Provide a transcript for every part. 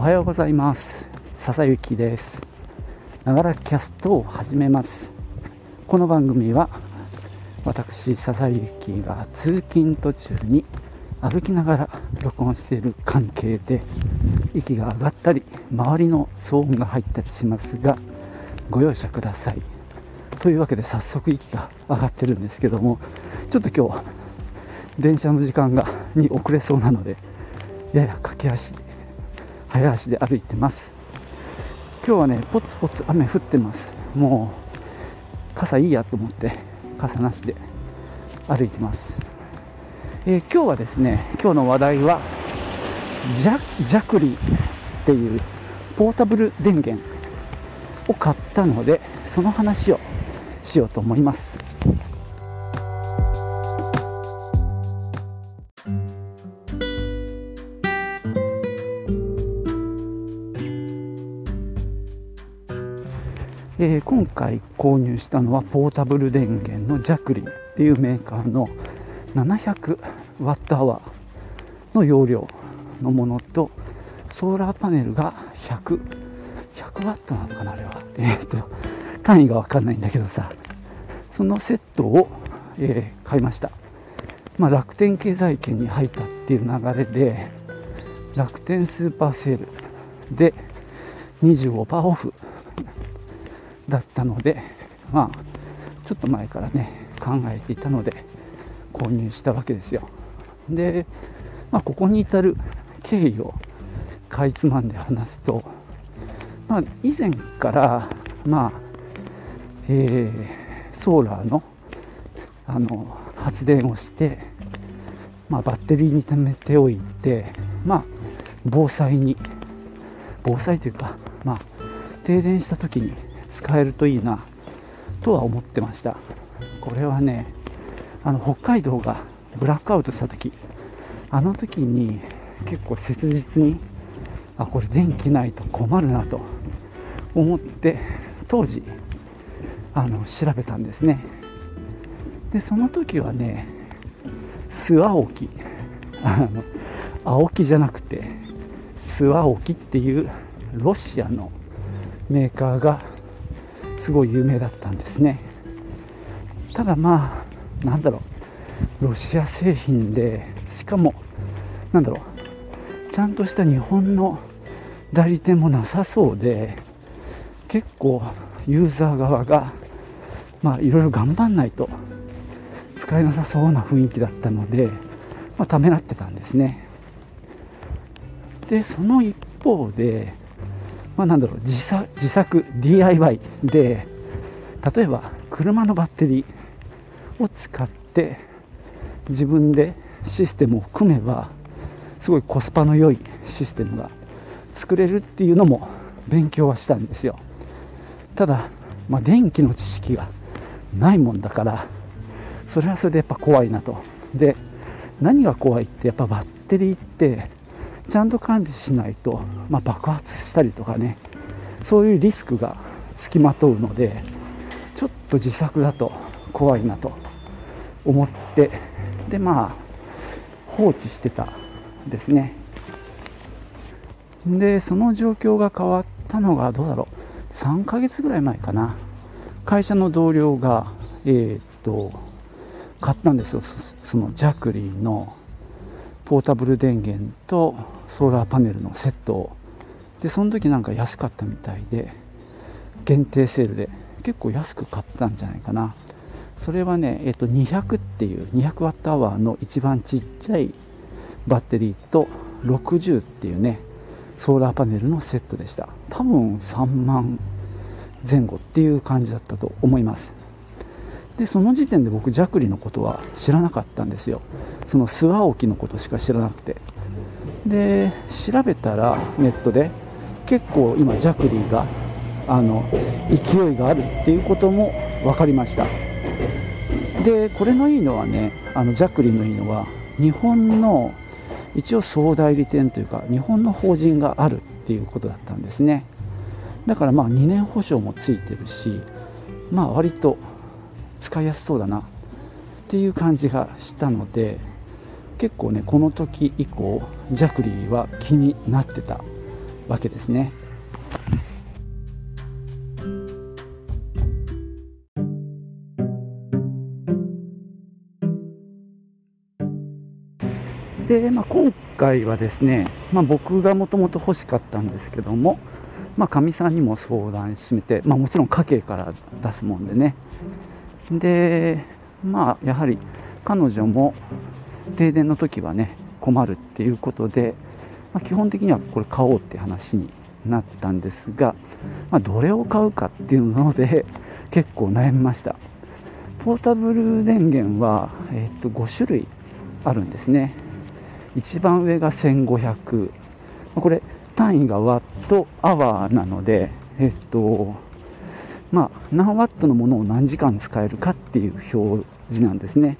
おはようございます。笹幸です。ながらキャストを始めます。この番組は私笹幸が通勤途中に歩きながら録音している関係で息が上がったり周りの騒音が入ったりしますがご容赦ください。というわけで早速息が上がってるんですけどもちょっと今日電車の時間がに遅れそうなのでやや駆け足早足で歩いてます。今日はねポツポツ雨降ってます。もう傘いいやと思って傘なしで歩いてます。えー、今日はですね今日の話題はジャジャクリっていうポータブル電源を買ったのでその話をしようと思います。今回購入したのはポータブル電源のジャクリンっていうメーカーの700ワットアワーの容量のものとソーラーパネルが100 100ワットなのかなあれは。えっ、ー、と単位が分かんないんだけどさそのセットを、えー、買いました。まあ、楽天経済圏に入ったっていう流れで楽天スーパーセールで25%オフだったのでまあちょっと前からね考えていたので購入したわけですよ。で、まあ、ここに至る経緯をかいつまんで話すと、まあ、以前からまあえー、ソーラーのあの発電をして、まあ、バッテリーに貯めておいて、まあ、防災に防災というか、まあ、停電した時に使えるといいなとは思ってました。これはねあの北海道がブラックアウトした時あの時に結構切実にあこれ電気ないと困るなと思って当時あの調べたんですね。でその時はねスアオキあの青木じゃなくてスワオキっていうロシアのメーカーがすごい有名だったんですね。ただまあなんだろう。ロシア製品でしかもなんだろう。ちゃんとした日本の代理店もなさそうで結構ユーザー側がまあいろいろ頑張んないと使えなさそうな雰囲気だったので、まあ、ためらってたんですね。でその一方で、まあ、なんだろう自作自作 DIY で例えば車のバッテリーを使って自分でシステムを組めばすごいコスパの良いシステムが作れるっていうのも勉強はしたんですよ。ただ、まあ、電気の知識がないもんだからそれはそれでやっぱ怖いなと。で何が怖いってやっぱバッテリーってちゃんと管理しないと、まあ、爆発したりとかねそういうリスクがつきまとうのでちょっと自作だと怖いなと思ってでまあ放置してたんですね。でその状況が変わったのがどうだろう。3ヶ月ぐらい前かな。会社の同僚がえー、っと買ったんですよ。そのジャクリーのポータブル電源とソーラーパネルのセットを。でその時なんか安かったみたいで限定セールで結構安く買ったんじゃないかな。それはね、えっと、200っていう200ワットアワーの一番ちっちゃいバッテリーと60っていうねソーラーパネルのセットでした。多分3万前後っていう感じだったと思います。でその時点で僕ジャクリのことは知らなかったんですよ。その諏訪沖のことしか知らなくて。で調べたらネットで結構今ジャクリーがあの勢いがあるっていうことも分かりました。でこれのいいのはねあのジャクリーのいいのは日本の一応総代理店というか日本の法人があるっていうことだったんですね。だからまあ2年保証もついてるしまあ割と使いやすそうだなっていう感じがしたので結構ねこの時以降ジャクリーは気になってたわけですね。で、まあ、今回はですね、まあ、僕がもともと欲しかったんですけども、まあ、かみさんにも相談しめて、まあ、もちろん家計から出すもんでねでまあやはり彼女も停電の時はね困るっていうことで、まあ、基本的にはこれ買おうって話になったんですが、まあ、どれを買うかっていうので結構悩みました。ポータブル電源は、えー、と5種類あるんですね。一番上が1500これ単位がワットアワーなのでえっとまあ何ワットのものを何時間使えるかっていう表示なんですね。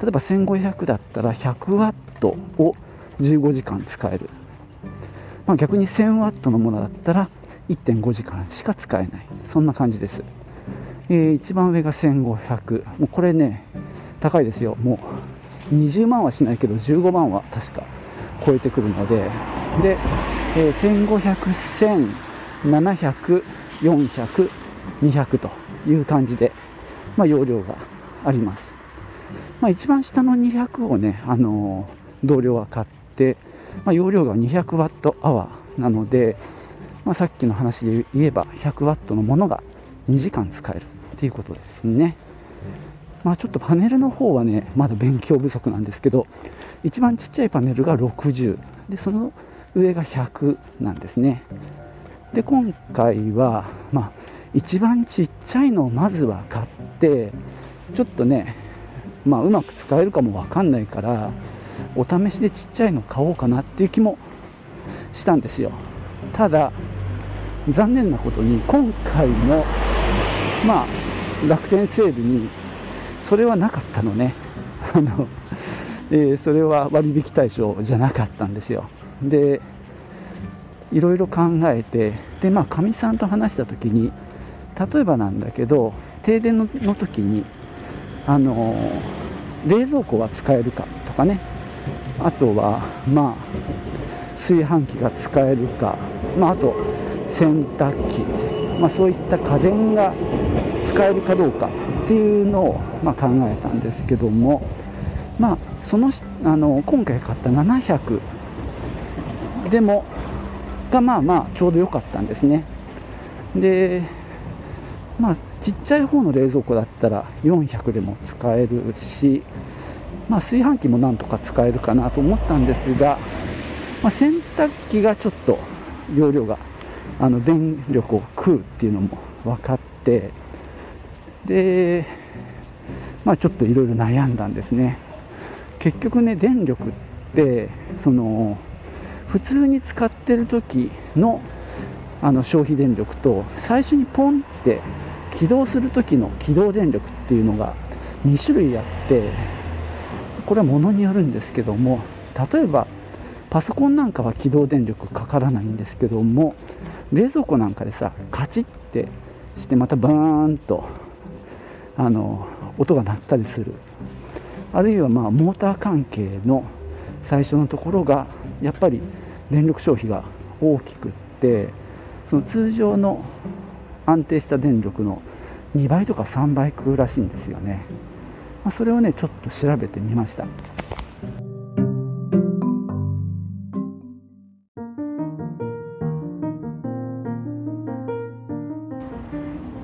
例えば1500だったら100ワットを15時間使える、まあ、逆に1000ワットのものだったら1.5時間しか使えない。そんな感じです、えー、一番上が1500もうこれね高いですよ。もう20万はしないけど15万は確か超えてくるので。で、えー、1500、1700、400、200という感じで、まあ、容量があります、まあ、一番下の200をね、あのー、同僚は買って、まあ、容量が200ワットアワーなので、まあ、さっきの話で言えば100ワットのものが2時間使えるっていうことですね。まあ、ちょっとパネルの方はねまだ勉強不足なんですけど一番ちっちゃいパネルが60でその上が100なんですねで今回は、まあ、一番ちっちゃいのをまずは買ってちょっとね、まあ、うまく使えるかもわかんないからお試しでちっちゃいの買おうかなっていう気もしたんですよ。ただ残念なことに今回のまあ楽天セールにそれはなかったのね。あの、えー、それは割引対象じゃなかったんですよ。でいろいろ考えてでまあかみさんと話した時に例えばなんだけど停電のの時にあの冷蔵庫は使えるかとかね。あとはまあ炊飯器が使えるか、まあ、あと洗濯機、まあ、そういった家電が使えるかどうかっていうのを、まあ、考えたんですけども、まあ、そのあの今回買った700でもがまあまあちょうど良かったんですね。でまあちっちゃい方の冷蔵庫だったら400でも使えるし、まあ、炊飯器もなんとか使えるかなと思ったんですが、まあ、洗濯機がちょっと容量があの電力を食うっていうのも分かってで、まあ、ちょっといろいろ悩んだんですね。結局ね電力ってその普通に使ってる時のあの消費電力と最初にポンって起動する時の起動電力っていうのが2種類あってこれはものによるんですけども例えばパソコンなんかは起動電力かからないんですけども冷蔵庫なんかでさカチッてしてまたバーンとあの音が鳴ったりする。あるいはまあモーター関係の最初のところがやっぱり電力消費が大きくってその通常の安定した電力の2倍とか3倍食うらしいんですよね、まあ、それをねちょっと調べてみました。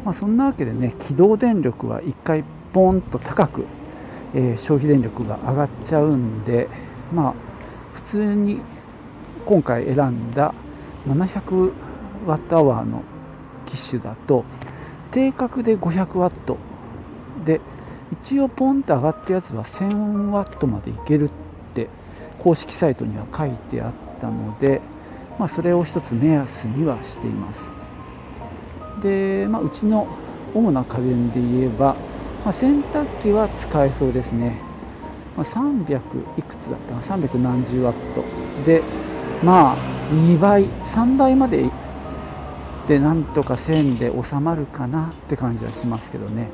まあ、そんなわけでね機動電力は1回ポンと高く、えー、消費電力が上がっちゃうんでまあ普通に今回選んだ700ワットアワーの機種だと定格で500ワットで一応ポンと上がったやつは1000ワットまでいけるって公式サイトには書いてあったので、まあ、それを一つ目安にはしています。で、まあ、うちの主な家電で言えば、まあ、洗濯機は使えそうですね、まあ、300いくつだったか300何十ワットでまあ2倍3倍まででなんとか1000で収まるかなって感じはしますけどね。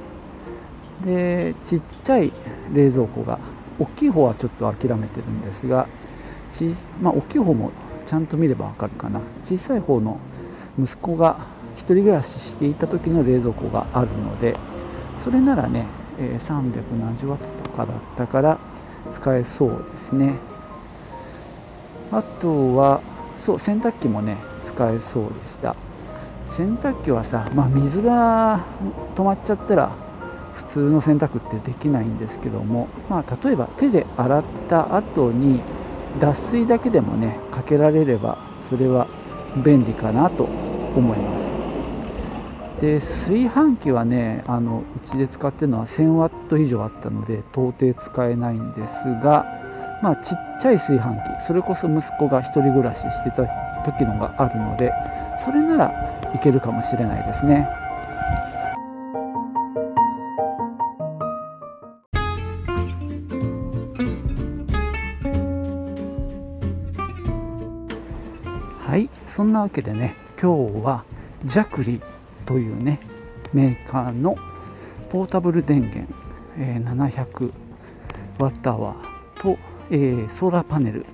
でちっちゃい冷蔵庫が大きい方はちょっと諦めてるんですがち、まあ、大きい方もちゃんと見ればわかるかな。小さい方の息子が1人暮らししていた時の冷蔵庫があるのでそれならね、え300ワットとかだったから使えそうですね。あとはそう洗濯機もね使えそうでした。洗濯機はさ、まあ、水が止まっちゃったら普通の洗濯ってできないんですけども、まあ、例えば手で洗った後に脱水だけでもねかけられればそれは便利かなと思います。で炊飯器はねあのうちで使ってるのは1000ワット以上あったので到底使えないんですがまあちっちゃい炊飯器それこそ息子が1人暮らししてた時のがあるのでそれならいけるかもしれないですね。はいそんなわけでね今日はジャクリというねメーカーのポータブル電源、えー、700ワットアワーと、えー、ソーラーパネル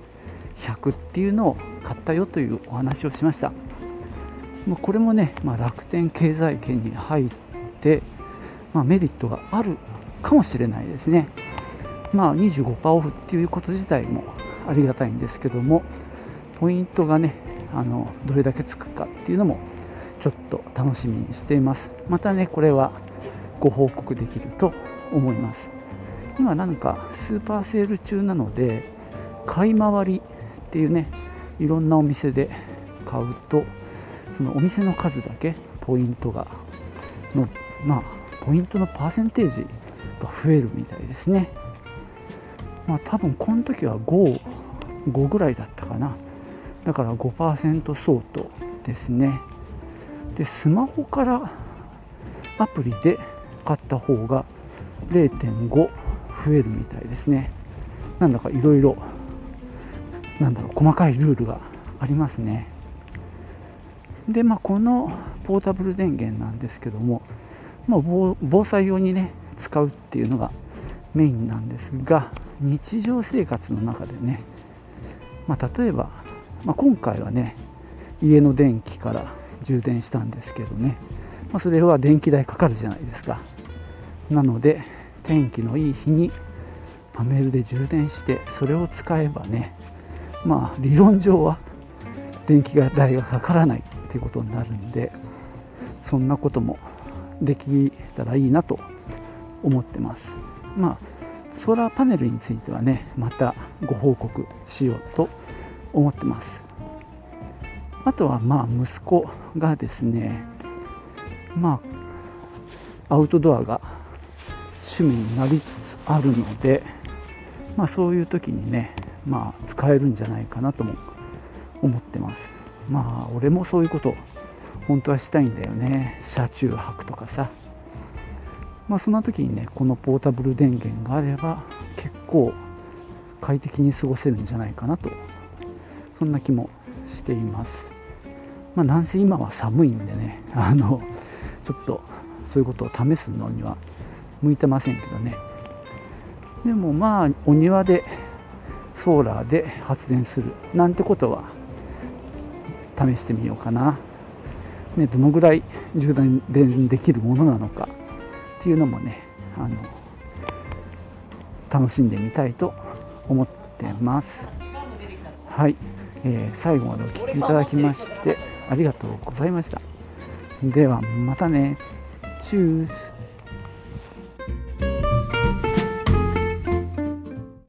100っていうのを買ったよというお話をしました。まこれもね、まあ、楽天経済圏に入って、まあ、メリットがあるかもしれないですね。まあ25%オフっていうこと自体もありがたいんですけどもポイントがねあのどれだけつくかっていうのもちょっと楽しみにしています。またねこれはご報告できると思います。今なんかスーパーセール中なので買い回りっていうねいろんなお店で買うとそのお店の数だけポイントがのまあポイントのパーセンテージが増えるみたいですね。まあ多分この時は5 5ぐらいだったかな。だから5%相当ですね。でスマホからアプリで買った方が0.5増えるみたいですね。なんだかいろいろなんだろう細かいルールがありますね。でまあこのポータブル電源なんですけども、まあ、防災用にね使うっていうのがメインなんですが日常生活の中でね、まあ、例えばまあ、今回はね家の電気から充電したんですけどね、ま、それは電気代かかるじゃないですか。なので天気のいい日にパネルで充電してそれを使えばねまあ理論上は電気代がかからないっていうことになるんでそんなこともできたらいいなと思ってます。まあソーラーパネルについてはねまたご報告しようと思ってます。あとはまあ息子がですねまあアウトドアが趣味になりつつあるのでまあそういう時にねまあ使えるんじゃないかなとも思ってます。まあ俺もそういうこと本当はしたいんだよね。車中泊とかさ。まあそんな時にねこのポータブル電源があれば結構快適に過ごせるんじゃないかなと。そんな気もしています。まあなんせ今は寒いんでね。あのちょっとそういうことを試すのには向いてませんけどね。でもまあお庭でソーラーで発電するなんてことは試してみようかな、ね、どのぐらい充電できるものなのかっていうのもねあの楽しんでみたいと思ってますはいえー、最後までお聴きいただきましてありがとうございました。ではまたね。チュース